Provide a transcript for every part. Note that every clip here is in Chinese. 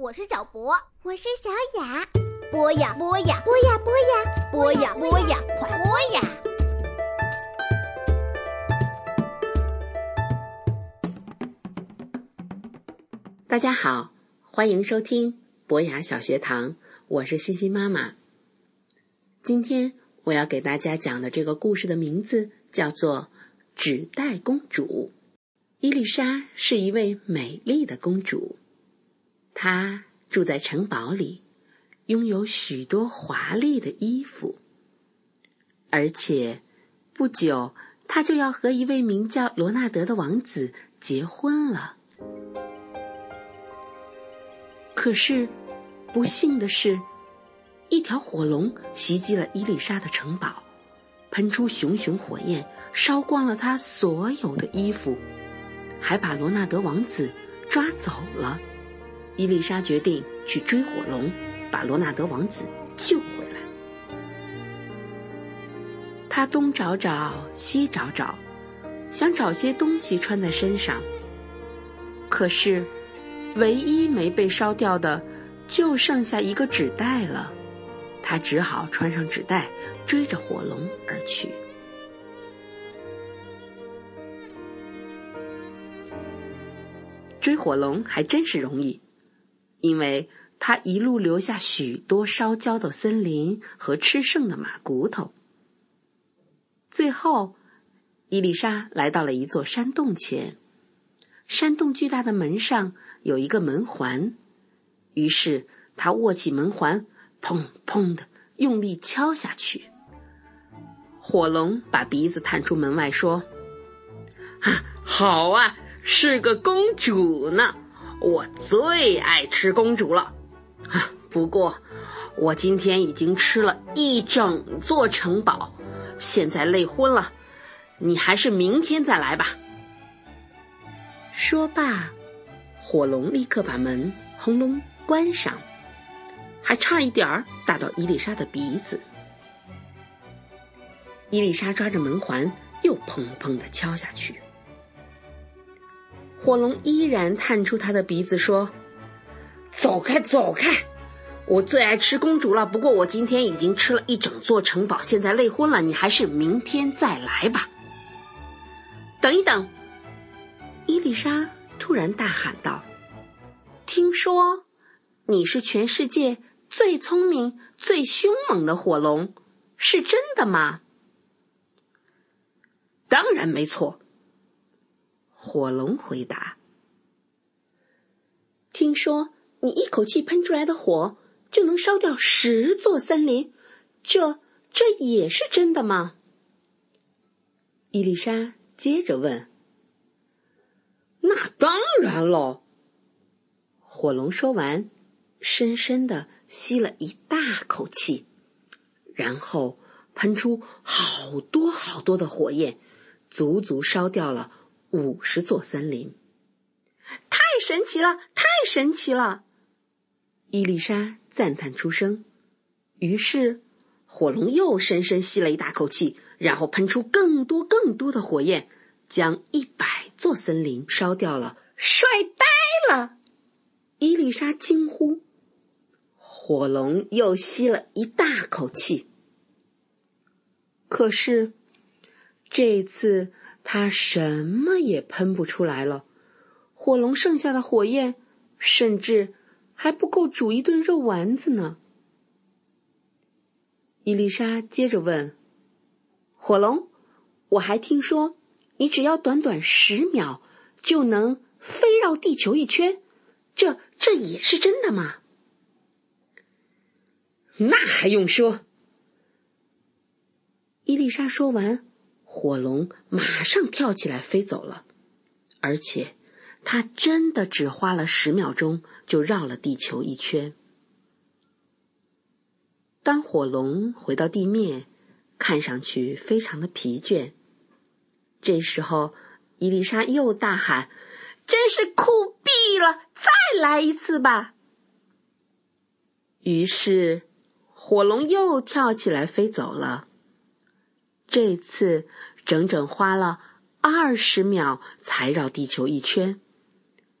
我是小博，我是小雅。播呀播呀，播呀播呀，播呀播呀，快播呀！大家好，欢迎收听博雅小学堂，我是欣欣妈妈。今天我要给大家讲的这个故事的名字叫做《纸袋公主》。伊丽莎是一位美丽的公主。他住在城堡里，拥有许多华丽的衣服，而且不久他就要和一位名叫罗纳德的王子结婚了。可是，不幸的是，一条火龙袭击了伊丽莎的城堡，喷出熊熊火焰，烧光了她所有的衣服，还把罗纳德王子抓走了。伊丽莎决定去追火龙，把罗纳德王子救回来。她东找找，西找找，想找些东西穿在身上。可是，唯一没被烧掉的，就剩下一个纸袋了。她只好穿上纸袋，追着火龙而去。追火龙还真是容易。因为他一路留下许多烧焦的森林和吃剩的马骨头。最后，伊丽莎来到了一座山洞前，山洞巨大的门上有一个门环，于是他握起门环，砰砰的用力敲下去。火龙把鼻子探出门外说：“啊，好啊，是个公主呢。”我最爱吃公主了，啊！不过我今天已经吃了一整座城堡，现在累昏了。你还是明天再来吧。说罢，火龙立刻把门轰隆关上，还差一点儿打到伊丽莎的鼻子。伊丽莎抓着门环，又砰砰的敲下去。火龙依然探出他的鼻子说：“走开，走开！我最爱吃公主了。不过我今天已经吃了一整座城堡，现在累昏了。你还是明天再来吧。”等一等！伊丽莎突然大喊道：“听说你是全世界最聪明、最凶猛的火龙，是真的吗？”“当然没错。”火龙回答：“听说你一口气喷出来的火就能烧掉十座森林，这这也是真的吗？”伊丽莎接着问：“那当然喽。”火龙说完，深深的吸了一大口气，然后喷出好多好多的火焰，足足烧掉了。五十座森林，太神奇了！太神奇了！伊丽莎赞叹出声。于是，火龙又深深吸了一大口气，然后喷出更多更多的火焰，将一百座森林烧掉了。帅呆了！伊丽莎惊呼。火龙又吸了一大口气，可是这次。他什么也喷不出来了，火龙剩下的火焰，甚至还不够煮一顿肉丸子呢。伊丽莎接着问：“火龙，我还听说，你只要短短十秒就能飞绕地球一圈，这这也是真的吗？”那还用说？伊丽莎说完。火龙马上跳起来飞走了，而且，它真的只花了十秒钟就绕了地球一圈。当火龙回到地面，看上去非常的疲倦。这时候，伊丽莎又大喊：“真是酷毙了！再来一次吧！”于是，火龙又跳起来飞走了。这次整整花了二十秒才绕地球一圈，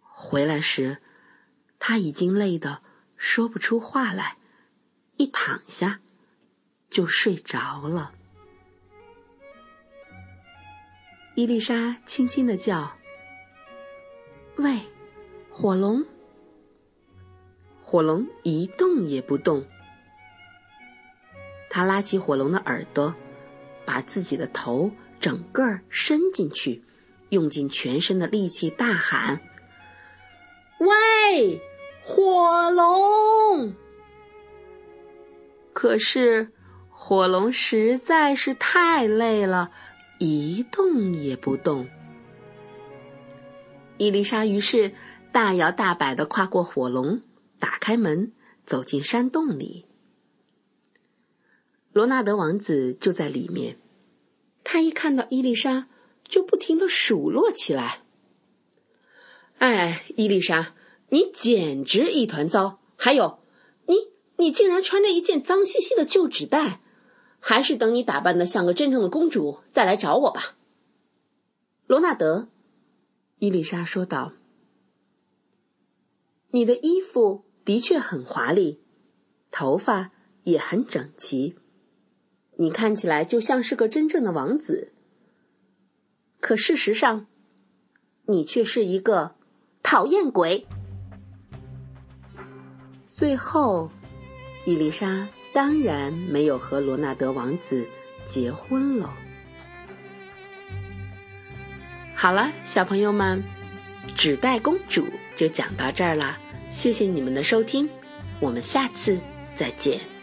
回来时他已经累得说不出话来，一躺下就睡着了。伊丽莎轻轻的叫：“喂，火龙！”火龙一动也不动。他拉起火龙的耳朵，把自己的头整个伸进去，用尽全身的力气大喊：“喂，火龙！”可是火龙实在是太累了，一动也不动。伊丽莎于是大摇大摆的跨过火龙。打开门，走进山洞里。罗纳德王子就在里面。他一看到伊丽莎，就不停的数落起来：“哎，伊丽莎，你简直一团糟！还有，你你竟然穿着一件脏兮兮的旧纸袋！还是等你打扮的像个真正的公主再来找我吧。”罗纳德，伊丽莎说道：“你的衣服。”的确很华丽，头发也很整齐，你看起来就像是个真正的王子。可事实上，你却是一个讨厌鬼。最后，伊丽莎当然没有和罗纳德王子结婚了。好了，小朋友们，纸袋公主就讲到这儿了。谢谢你们的收听，我们下次再见。